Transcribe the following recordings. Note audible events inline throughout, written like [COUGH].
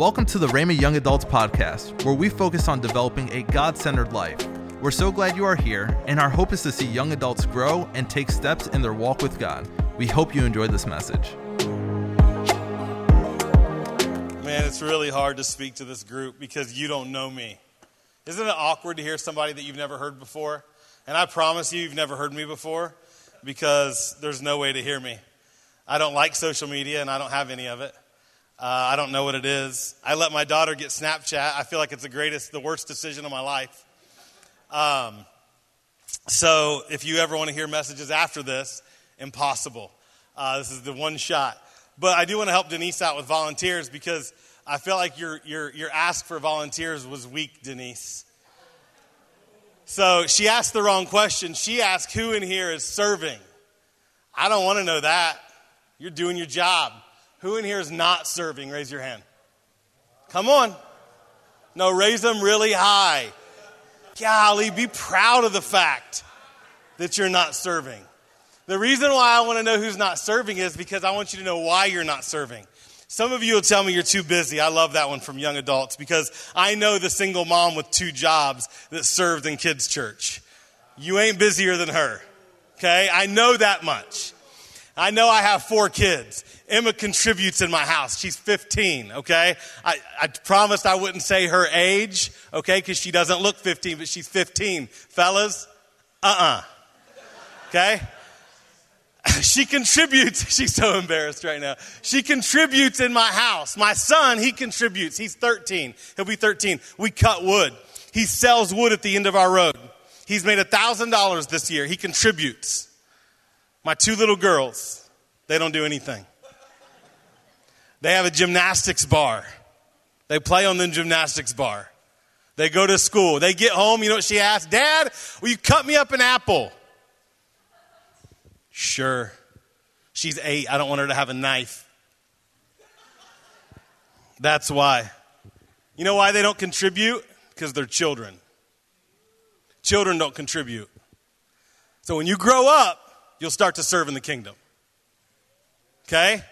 Welcome to the Rhema Young Adults Podcast, where we focus on developing a God centered life. We're so glad you are here, and our hope is to see young adults grow and take steps in their walk with God. We hope you enjoy this message. Man, it's really hard to speak to this group because you don't know me. Isn't it awkward to hear somebody that you've never heard before? And I promise you, you've never heard me before because there's no way to hear me. I don't like social media and I don't have any of it. Uh, I don't know what it is. I let my daughter get Snapchat. I feel like it's the greatest, the worst decision of my life. Um, so if you ever want to hear messages after this, impossible. Uh, this is the one shot. But I do want to help Denise out with volunteers because I feel like your, your, your ask for volunteers was weak, Denise. So she asked the wrong question. She asked, Who in here is serving? I don't want to know that. You're doing your job. Who in here is not serving? Raise your hand. Come on. No, raise them really high. Golly, be proud of the fact that you're not serving. The reason why I want to know who's not serving is because I want you to know why you're not serving. Some of you will tell me you're too busy. I love that one from young adults because I know the single mom with two jobs that served in kids' church. You ain't busier than her. Okay? I know that much. I know I have four kids. Emma contributes in my house. She's 15, okay? I, I promised I wouldn't say her age, okay, because she doesn't look 15, but she's 15. Fellas, uh uh-uh. uh. Okay? [LAUGHS] She contributes. [LAUGHS] She's so embarrassed right now. She contributes in my house. My son, he contributes. He's 13. He'll be 13. We cut wood. He sells wood at the end of our road. He's made $1,000 this year. He contributes. My two little girls, they don't do anything. They have a gymnastics bar. They play on the gymnastics bar. They go to school. They get home. You know what she asks? Dad, will you cut me up an apple? Sure. She's eight. I don't want her to have a knife. That's why. You know why they don't contribute? Because they're children. Children don't contribute. So when you grow up, you'll start to serve in the kingdom. Okay?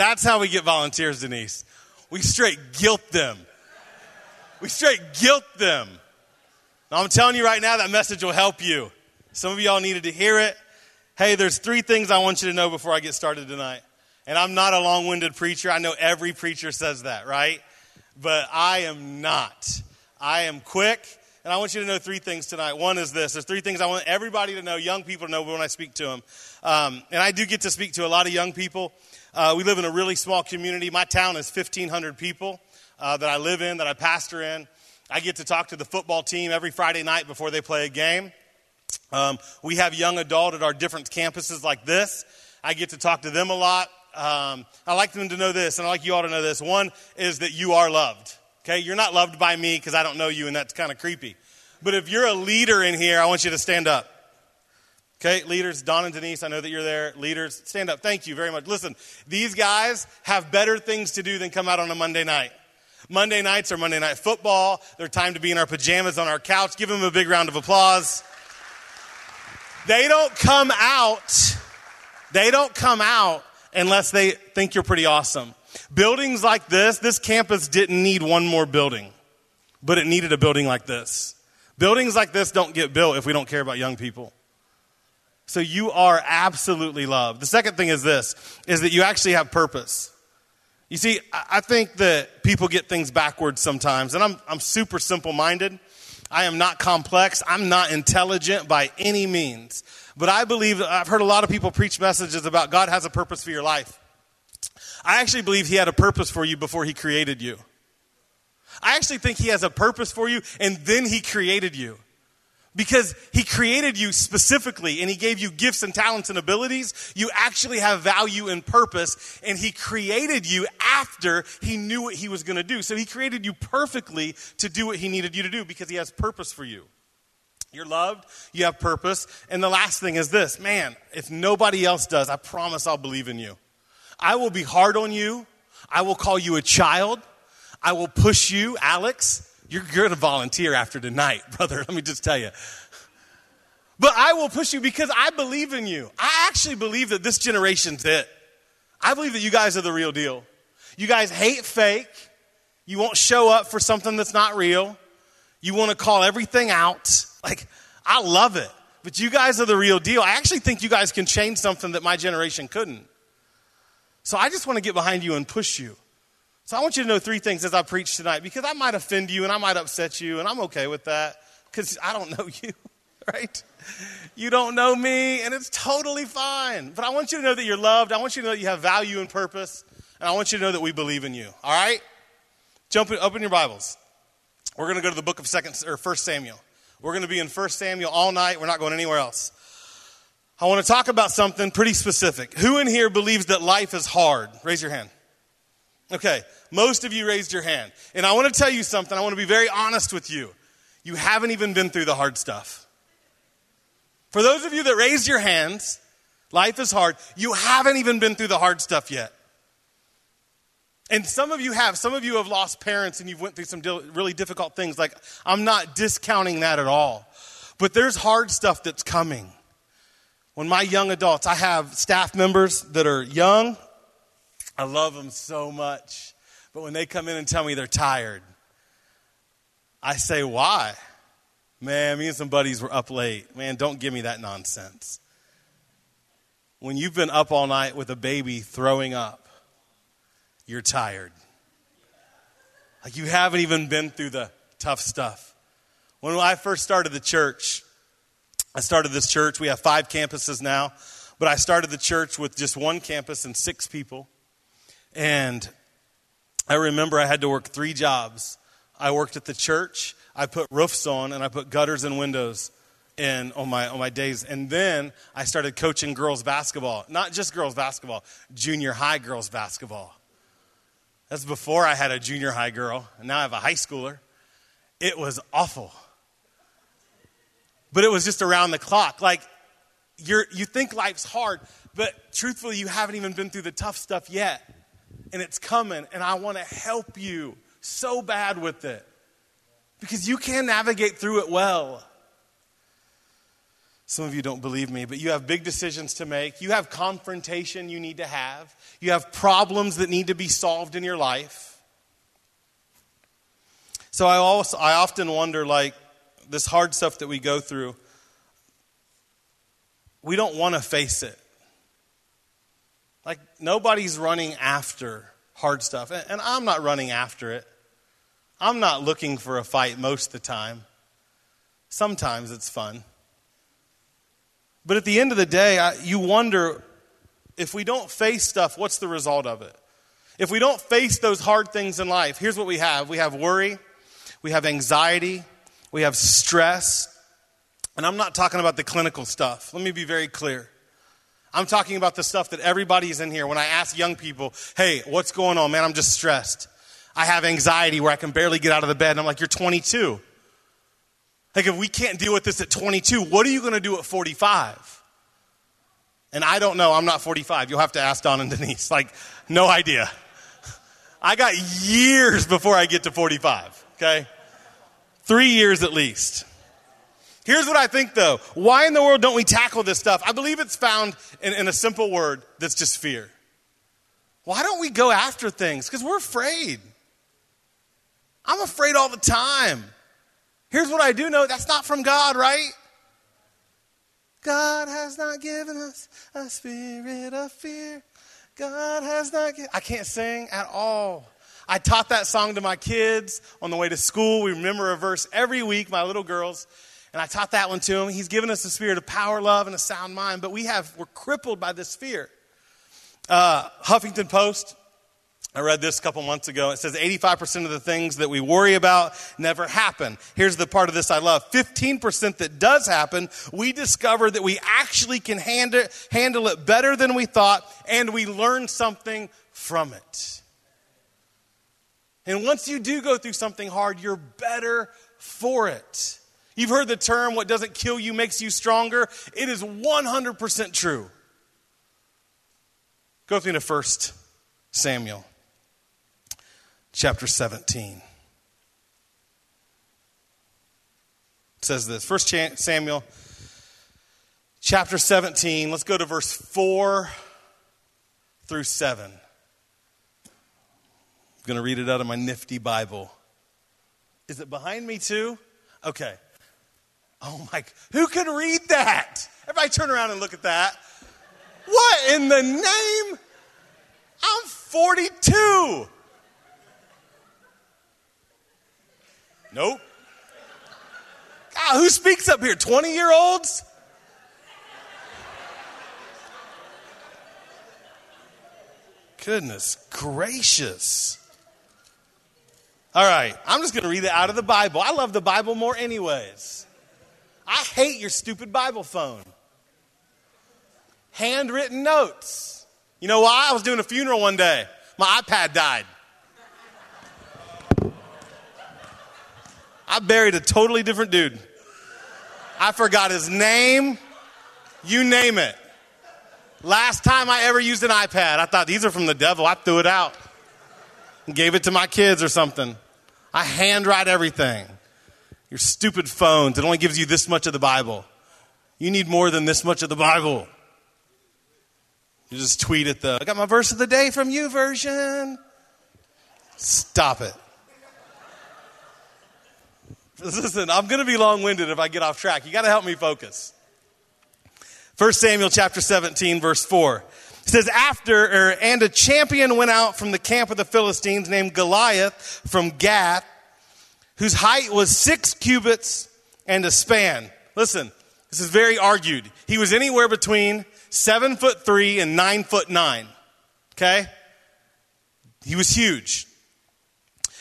That's how we get volunteers, Denise. We straight guilt them. We straight guilt them. Now, I'm telling you right now, that message will help you. Some of y'all needed to hear it. Hey, there's three things I want you to know before I get started tonight. And I'm not a long winded preacher. I know every preacher says that, right? But I am not. I am quick and I want you to know three things tonight. One is this there's three things I want everybody to know, young people to know when I speak to them. Um, and I do get to speak to a lot of young people. Uh, we live in a really small community. My town is 1,500 people uh, that I live in, that I pastor in. I get to talk to the football team every Friday night before they play a game. Um, we have young adult at our different campuses like this. I get to talk to them a lot. Um, I like them to know this, and I like you all to know this. One is that you are loved. Okay, you're not loved by me because I don't know you, and that's kind of creepy. But if you're a leader in here, I want you to stand up. Okay, leaders, Don and Denise, I know that you're there. Leaders, stand up. Thank you very much. Listen, these guys have better things to do than come out on a Monday night. Monday nights are Monday night football. They're time to be in our pajamas on our couch. Give them a big round of applause. They don't come out. They don't come out unless they think you're pretty awesome. Buildings like this, this campus didn't need one more building, but it needed a building like this. Buildings like this don't get built if we don't care about young people. So you are absolutely loved. The second thing is this, is that you actually have purpose. You see, I think that people get things backwards sometimes, and I'm, I'm super simple minded. I am not complex. I'm not intelligent by any means. But I believe, I've heard a lot of people preach messages about God has a purpose for your life. I actually believe He had a purpose for you before He created you. I actually think He has a purpose for you and then He created you. Because He created you specifically and He gave you gifts and talents and abilities. You actually have value and purpose and He created you after He knew what He was going to do. So He created you perfectly to do what He needed you to do because He has purpose for you. You're loved, you have purpose. And the last thing is this man, if nobody else does, I promise I'll believe in you. I will be hard on you. I will call you a child. I will push you, Alex. You're, going to volunteer after tonight, [LAUGHS] brother. Let me just tell you. But I will push you because I believe in you. I actually believe that this generation's it. I believe that you guys are the real deal. You guys hate fake. You won't show up for something that's not real. You want to call everything out. [LAUGHS] Like, I love it. But you guys are the real deal. I actually think you guys can change something that my generation couldn't. So I just want to get behind you and push you. So I want you to know three things as I preach tonight because I might offend you and I might upset you, and I'm okay with that because I don't know [LAUGHS] you, right? You don't know me, and it's totally fine. But I want you to know that you're loved. I want you to know that you have value and purpose, and I want you to know that we believe in you. All right? Jump in, open your Bibles. We're going to go to the book of Second or First Samuel. We're going to be in First Samuel all night. We're not going anywhere else. I want to talk about something pretty specific. Who in here believes that life is hard? Raise your hand. Okay, most of you raised your hand. And I want to tell you something. I want to be very honest with you. You haven't even been through the hard stuff. For those of you that raised your hands, life is hard. You haven't even been through the hard stuff yet. And some of you have. Some of you have lost parents and you've went through some really difficult things. Like, I'm not discounting that at all. But there's hard stuff that's coming. When my young adults, I have staff members that are young. I love them so much. But when they come in and tell me they're tired, I say, why? Man, me and some buddies were up late. Man, don't give me that nonsense. When you've been up all night with a baby throwing up, you're tired. Like you haven't even been through the tough stuff. When I first started the church, I started this church. We have five campuses now, but I started the church with just one campus and six people. And I remember I had to work three jobs. I worked at the church, I put roofs on, and I put gutters and windows in on my on my days. And then I started coaching girls basketball. Not just girls basketball, junior high girls basketball. That's before I had a junior high girl, and now I have a high schooler. It was awful. But it was just around the clock. Like, you're, you think life's hard, but truthfully, you haven't even been through the tough stuff yet. And it's coming, and I want to help you so bad with it because you can navigate through it well. Some of you don't believe me, but you have big decisions to make. You have confrontation you need to have. You have problems that need to be solved in your life. So I also I often wonder like this hard stuff that we go through we don't want to face it. Like nobody's running after hard stuff and, I'm not running after it. I'm not looking for a fight most of the time. Sometimes it's fun. But at the end of the day, I, you wonder if we don't face stuff, what's the result of it? If we don't face those hard things in life, here's what we have we have worry, we have anxiety, we have stress. And I'm not talking about the clinical stuff. Let me be very clear. I'm talking about the stuff that everybody's in here. When I ask young people, hey, what's going on, man? I'm just stressed. I have anxiety where I can barely get out of the bed. And I'm like, you're 22. Like, if we can't deal with this at 22, what are you going to do at 45? And I don't know. I'm not 45. You'll have to ask Don and Denise. Like, no idea. I got years before I get to 45, okay? Three years at least. Here's what I think though. Why in the world don't we tackle this stuff? I believe it's found in, in a simple word that's just fear. Why don't we go after things? Because we're afraid. I'm afraid all the time. Here's what I do know that's not from God, right? God has not given us a spirit of fear. God has not given. I can't sing at all. I taught that song to my kids on the way to school. We remember a verse every week, my little girls, and I taught that one to him. He's given us a spirit of power, love, and a sound mind, but we have we're crippled by this fear. Uh, Huffington Post I read this a couple months ago. It says 85% of the things that we worry about never happen. Here's the part of this I love. 15% that does happen, we discover that we actually can handle, handle it better than we thought, and we learn something from it. And once you do go through something hard, you're better for it. You've heard the term, what doesn't kill you makes you stronger. It is 100% true. Go me to First Samuel chapter 17. It says this First Samuel chapter 17. Let's go to verse 4 through 7. I'm going to read it out of my nifty Bible. Is it behind me too? Okay. Oh my, who can read that? Everybody turn around and look at that. What in the name? I'm 42. Nope. God, who speaks up here? 20 year olds? Goodness gracious. All right, I'm just going to read it out of the Bible. I love the Bible more, anyways. I hate your stupid Bible phone. Handwritten notes. You know why? I was doing a funeral one day. My iPad died. I buried a totally different dude. I forgot his name, you name it. Last time I ever used an iPad, I thought these are from the devil. I threw it out and gave it to my kids or something. I handwrite everything. Your stupid phones, it only gives you this much of the Bible. You need more than this much of the Bible. You just tweet at the, I got my verse of the day from YouVersion. Stop it. [LAUGHS] Listen, I'm going to be long winded if I get off track. You got to help me focus. 1 Samuel chapter 17, verse 4. It says, After, er, and a champion went out from the camp of the Philistines named Goliath from Gath, whose height was six cubits and a span. Listen, this is very argued. He was anywhere between seven foot three and nine foot nine. Okay? He was huge.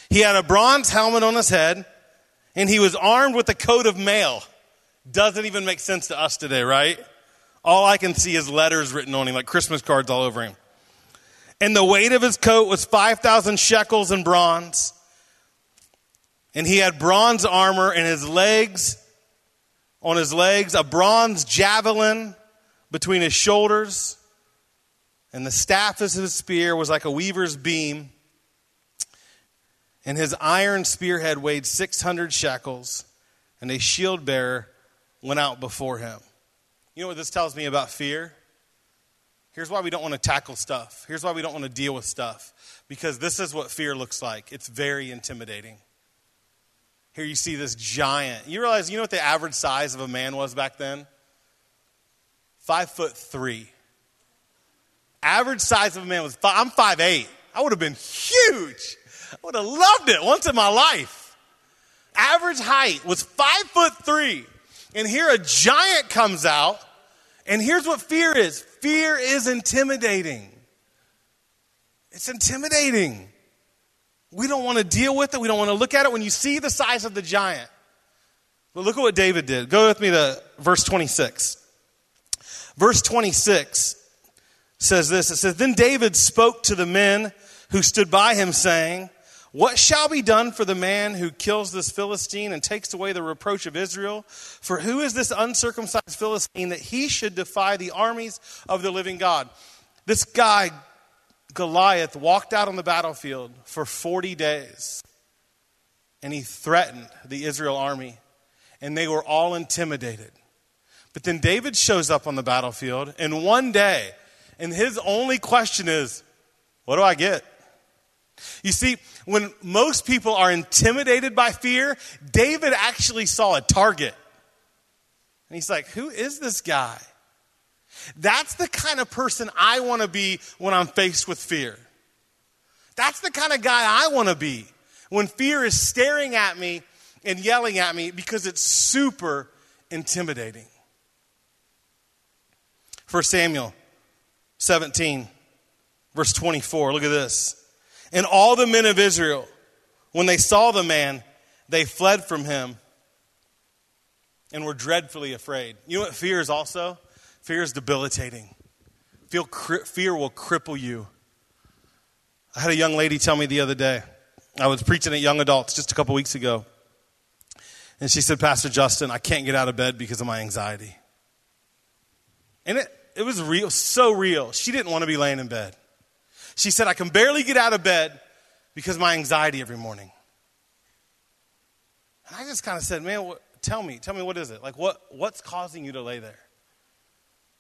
He had a bronze helmet on his head, and he was armed with a coat of mail. Doesn't even make sense to us today, right? All I can see is letters written on him, like Christmas cards all over him. And the weight of his coat was 5,000 shekels in bronze. And he had bronze armor in his legs, on his legs, a bronze javelin between his shoulders. And the staff of his spear was like a weaver's beam. And his iron spearhead weighed 600 shekels. And a shield bearer went out before him. You know what this tells me about fear? Here's why we don't want to tackle stuff. Here's why we don't want to deal with stuff. Because this is what fear looks like it's very intimidating. Here you see this giant. You realize, you know what the average size of a man was back then? Five foot three. Average size of a man was five, I'm five eight. I would have been huge. I would have loved it once in my life. Average height was five foot three. And here a giant comes out and here's what fear is fear is intimidating. It's intimidating. We don't want to deal with it. We don't want to look at it when you see the size of the giant. But look at what David did. Go with me to verse 26. Verse 26 says this It says, Then David spoke to the men who stood by him, saying, what shall be done for the man who kills this Philistine and takes away the reproach of Israel? For who is this uncircumcised Philistine that he should defy the armies of the living God? This guy, Goliath, walked out on the battlefield for 40 days and he threatened the Israel army, and they were all intimidated. But then David shows up on the battlefield, and one day, and his only question is, What do I get? You see, when most people are intimidated by fear, David actually saw a target. And he's like, Who is this guy? That's the kind of person I want to be when I'm faced with fear. That's the kind of guy I want to be when fear is staring at me and yelling at me because it's super intimidating. 1 Samuel 17, verse 24. Look at this. And all the men of Israel, when they saw the man, they fled from him and were dreadfully afraid. You know what fear is also? Fear is debilitating. Fear will cripple you. I had a young lady tell me the other day, I was preaching at young adults just a couple weeks ago. And she said, Pastor Justin, I can't get out of bed because of my anxiety. And it, it was real, so real. She didn't want to be laying in bed. She said, I can barely get out of bed because of my anxiety every morning. And I just kind of said, Man, what, tell me, tell me what is it? Like, what, what's causing you to lay there?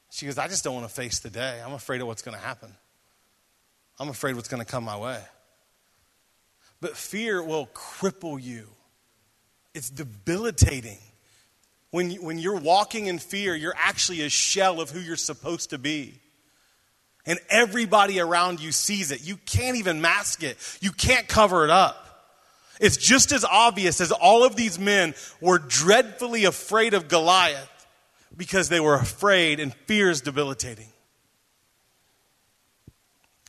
She goes, I just don't want to face the day. I'm afraid of what's going to happen. I'm afraid what's going to come my way. But fear will cripple you, it's debilitating. When, you, when you're walking in fear, you're actually a shell of who you're supposed to be. And everybody around you sees it. You can't even mask it, you can't cover it up. It's just as obvious as all of these men were dreadfully afraid of Goliath because they were afraid and fear is debilitating.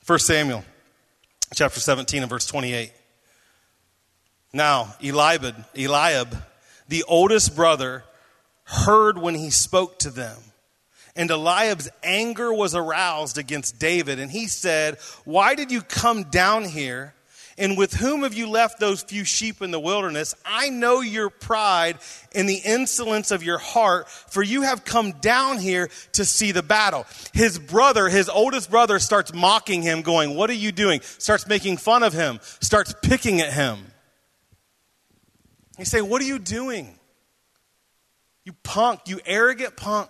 1 Samuel chapter 17 and verse 28. Now, Eliab, Eliab, the oldest brother, heard when he spoke to them. And Eliab's anger was aroused against David, and he said, Why did you come down here? And with whom have you left those few sheep in the wilderness? I know your pride and the insolence of your heart, for you have come down here to see the battle. His brother, his oldest brother, starts mocking him, going, What are you doing? Starts making fun of him, starts picking at him. He say, What are you doing? You punk, you arrogant punk.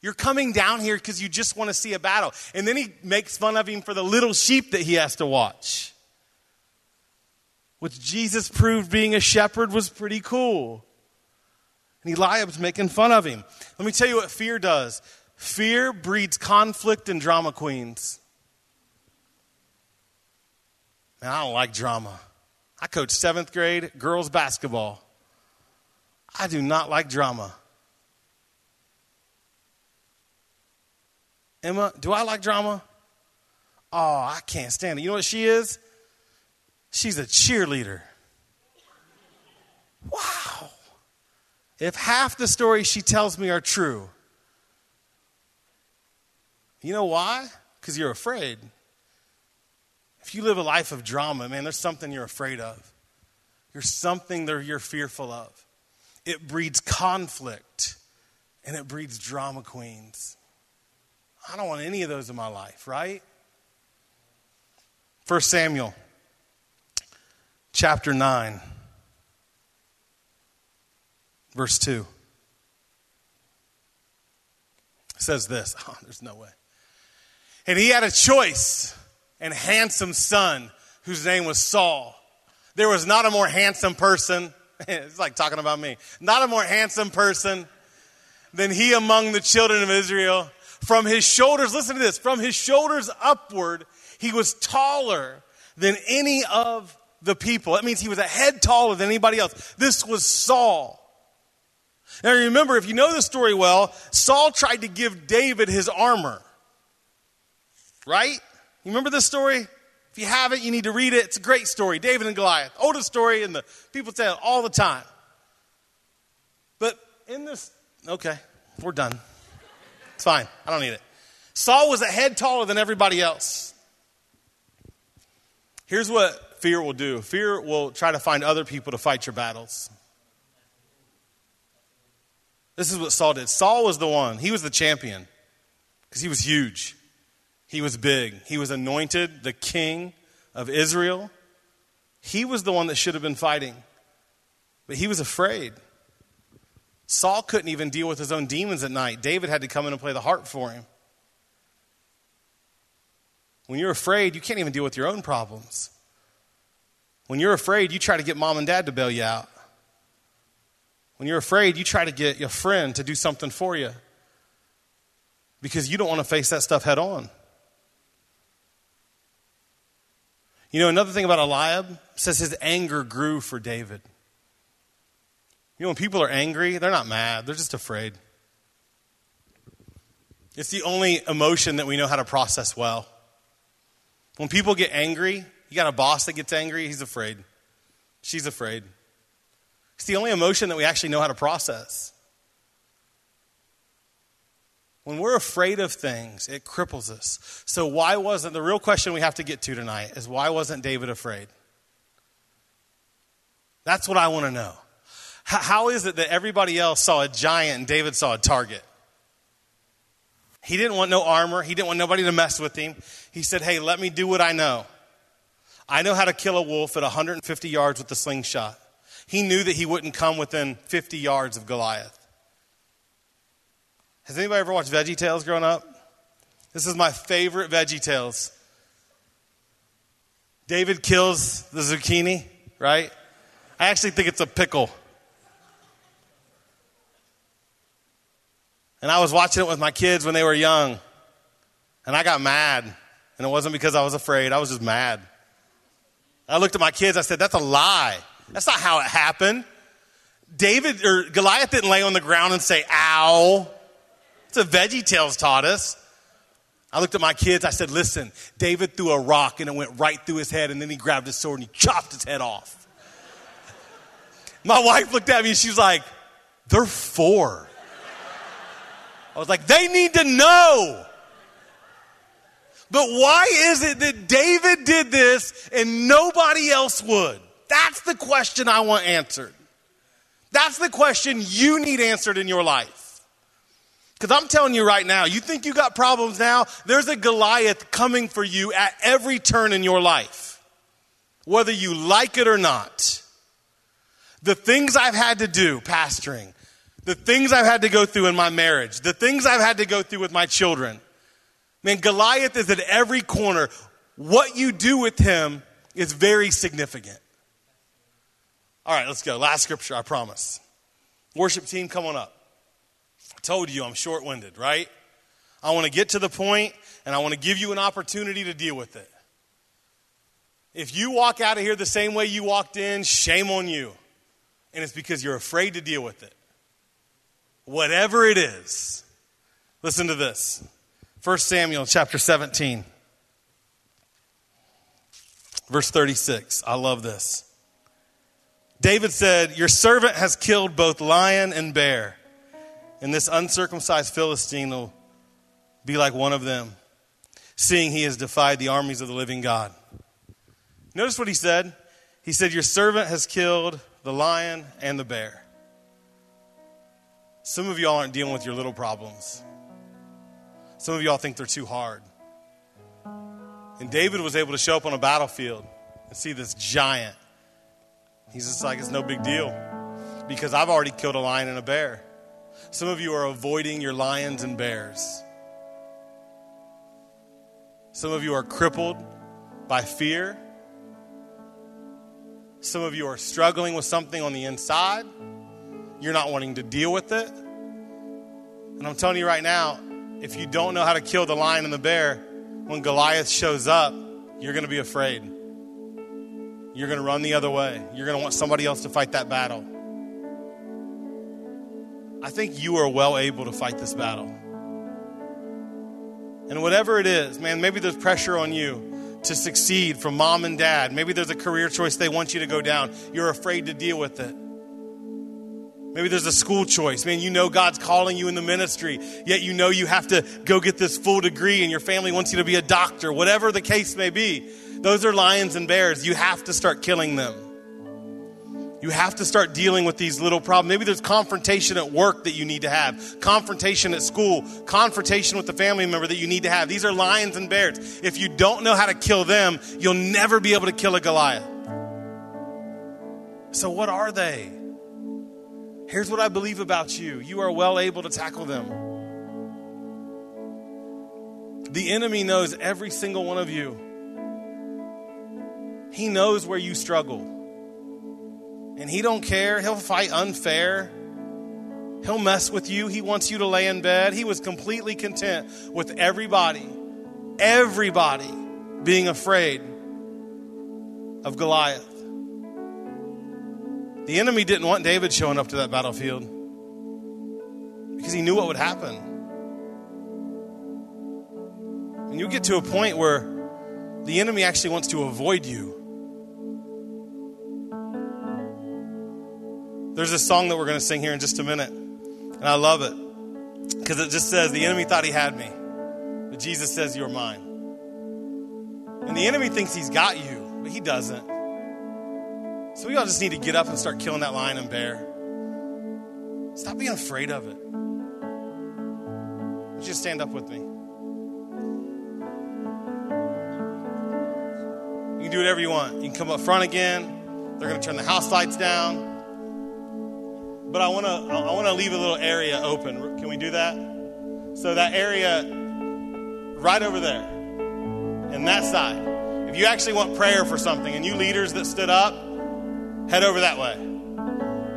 You're coming down here because you just want to see a battle. And then he makes fun of him for the little sheep that he has to watch which Jesus proved being a shepherd was pretty cool. And Eliab's making fun of him. Let me tell you what fear does fear breeds conflict and drama queens. Man, I don't like drama. I coach seventh grade girls basketball. I do not like drama. Emma, do I like drama? Oh, I can't stand it. You know what she is? She's a cheerleader. Wow. If half the stories she tells me are true, you know why? Because you're afraid. If you live a life of drama, man, there's something you're afraid of. There's something that you're fearful of. It breeds conflict and it breeds drama queens. I don't want any of those in my life, right? First Samuel chapter 9, verse 2. says this. [LAUGHS] Oh, there's no way. And he had a choice and handsome son whose name was Saul. There was not a more handsome person. [LAUGHS] it's like talking about me. Not a more handsome person than he among the children of Israel. From his shoulders, listen to this, from his shoulders upward, he was taller than any of the people. That means he was a head taller than anybody else. This was Saul. Now remember, if you know the story well, Saul tried to give David his armor. Right? You remember this story? If you haven't, you need to read it. It's a great story. David and Goliath. Oldest story, and the people tell it all the time. But in this, okay, we're done. It's fine. I don't need it. Saul was a head taller than everybody else. Here's what fear will do fear will try to find other people to fight your battles. This is what Saul did. Saul was the one, he was the champion because he was huge, he was big, he was anointed the king of Israel. He was the one that should have been fighting, but he was afraid. Saul couldn't even deal with his own demons at night. David had to come in and play the harp for him. When you're afraid, you can't even deal with your own problems. When you're afraid, you try to get mom and dad to bail you out. When you're afraid, you try to get your friend to do something for you because you don't want to face that stuff head on. You know, another thing about Eliab says his anger grew for David. You know, when people are angry, they're not mad, they're just afraid. It's the only emotion that we know how to process well. When people get angry, you got a boss that gets angry, he's afraid. She's afraid. It's the only emotion that we actually know how to process. When we're afraid of things, it cripples us. So, why wasn't the real question we have to get to tonight is why wasn't David afraid? That's what I want to know. How is it that everybody else saw a giant and David saw a target? He didn't want no armor. He didn't want nobody to mess with him. He said, Hey, let me do what I know. I know how to kill a wolf at 150 yards with the slingshot. He knew that he wouldn't come within 50 yards of Goliath. Has anybody ever watched Veggie Tales growing up? This is my favorite Veggie Tales. David kills the zucchini, right? I actually think it's a pickle. And I was watching it with my kids when they were young. And I got mad. And it wasn't because I was afraid, I was just mad. I looked at my kids, I said, That's a lie. That's not how it happened. David or Goliath didn't lay on the ground and say, Ow. It's a Veggie Tales taught us. I looked at my kids, I said, Listen, David threw a rock and it went right through his head, and then he grabbed his sword and he chopped his head off. [LAUGHS] my wife looked at me and she was like, They're four. I was like, They need to know. But why is it that David did this and nobody else would? That's the question I want answered. That's the question you need answered in your life. Because I'm telling you right now, you think you got problems now? There's a Goliath coming for you at every turn in your life, whether you like it or not. The things I've had to do pastoring, the things I've had to go through in my marriage, the things I've had to go through with my children. Man, Goliath is at every corner. What you do with him is very significant. All right, let's go. Last scripture, I promise. Worship team, come on up. I told you I'm short winded, right? I want to get to the point and I want to give you an opportunity to deal with it. If you walk out of here the same way you walked in, shame on you. And it's because you're afraid to deal with it. Whatever it is. Listen to this 1 Samuel chapter 17, verse 36. I love this. David said, Your servant has killed both lion and bear, and this uncircumcised Philistine will be like one of them, seeing he has defied the armies of the living God. Notice what he said. He said, Your servant has killed the lion and the bear. Some of y'all aren't dealing with your little problems. Some of y'all think they're too hard. And David was able to show up on a battlefield and see this giant He's just like, it's no big deal because I've already killed a lion and a bear. Some of you are avoiding your lions and bears. Some of you are crippled by fear. Some of you are struggling with something on the inside. You're not wanting to deal with it. And I'm telling you right now, if you don't know how to kill the lion and the bear, when Goliath shows up, you're going to be afraid. You're going to run the other way. You're going to want somebody else to fight that battle. I think you are well able to fight this battle. And whatever it is, man, maybe there's pressure on you to succeed from mom and dad. Maybe there's a career choice they want you to go down. You're afraid to deal with it. Maybe there's a school choice. Man, you know God's calling you in the ministry, yet you know you have to go get this full degree and your family wants you to be a doctor, whatever the case may be. Those are lions and bears. You have to start killing them. You have to start dealing with these little problems. Maybe there's confrontation at work that you need to have, confrontation at school, confrontation with the family member that you need to have. These are lions and bears. If you don't know how to kill them, you'll never be able to kill a Goliath. So, what are they? Here's what I believe about you you are well able to tackle them. The enemy knows every single one of you. He knows where you struggle. And he don't care. He'll fight unfair. He'll mess with you. He wants you to lay in bed. He was completely content with everybody, everybody being afraid of Goliath. The enemy didn't want David showing up to that battlefield because he knew what would happen. And you get to a point where the enemy actually wants to avoid you. There's a song that we're going to sing here in just a minute, and I love it because it just says, The enemy thought he had me, but Jesus says, You're mine. And the enemy thinks he's got you, but he doesn't. So we all just need to get up and start killing that lion and bear. Stop being afraid of it. Would you stand up with me? You can do whatever you want. You can come up front again. They're going to turn the house lights down. But I want to I want to leave a little area open. Can we do that? So that area right over there and that side. If you actually want prayer for something and you leaders that stood up, head over that way.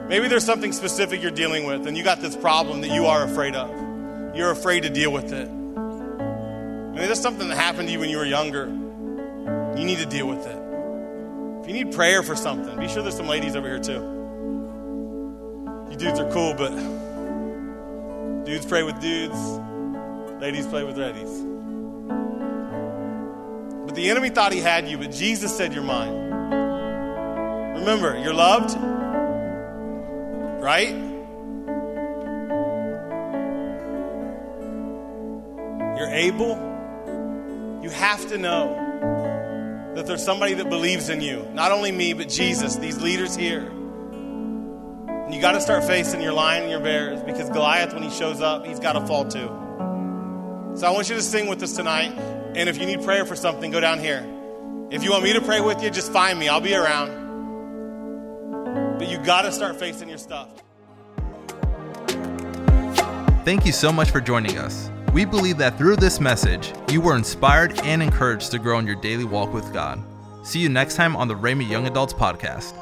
Maybe there's something specific you're dealing with and you got this problem that you are afraid of. You're afraid to deal with it. Maybe there's something that happened to you when you were younger. You need to deal with it. If you need prayer for something, be sure there's some ladies over here too. You dudes are cool, but dudes pray with dudes, ladies play with ladies. But the enemy thought he had you, but Jesus said you're mine. Remember, you're loved, right? You're able. You have to know that there's somebody that believes in you. Not only me, but Jesus, these leaders here. And you got to start facing your lion and your bears because Goliath, when he shows up, he's got to fall too. So I want you to sing with us tonight. And if you need prayer for something, go down here. If you want me to pray with you, just find me. I'll be around. But you got to start facing your stuff. Thank you so much for joining us. We believe that through this message, you were inspired and encouraged to grow in your daily walk with God. See you next time on the Rhema Young Adults Podcast.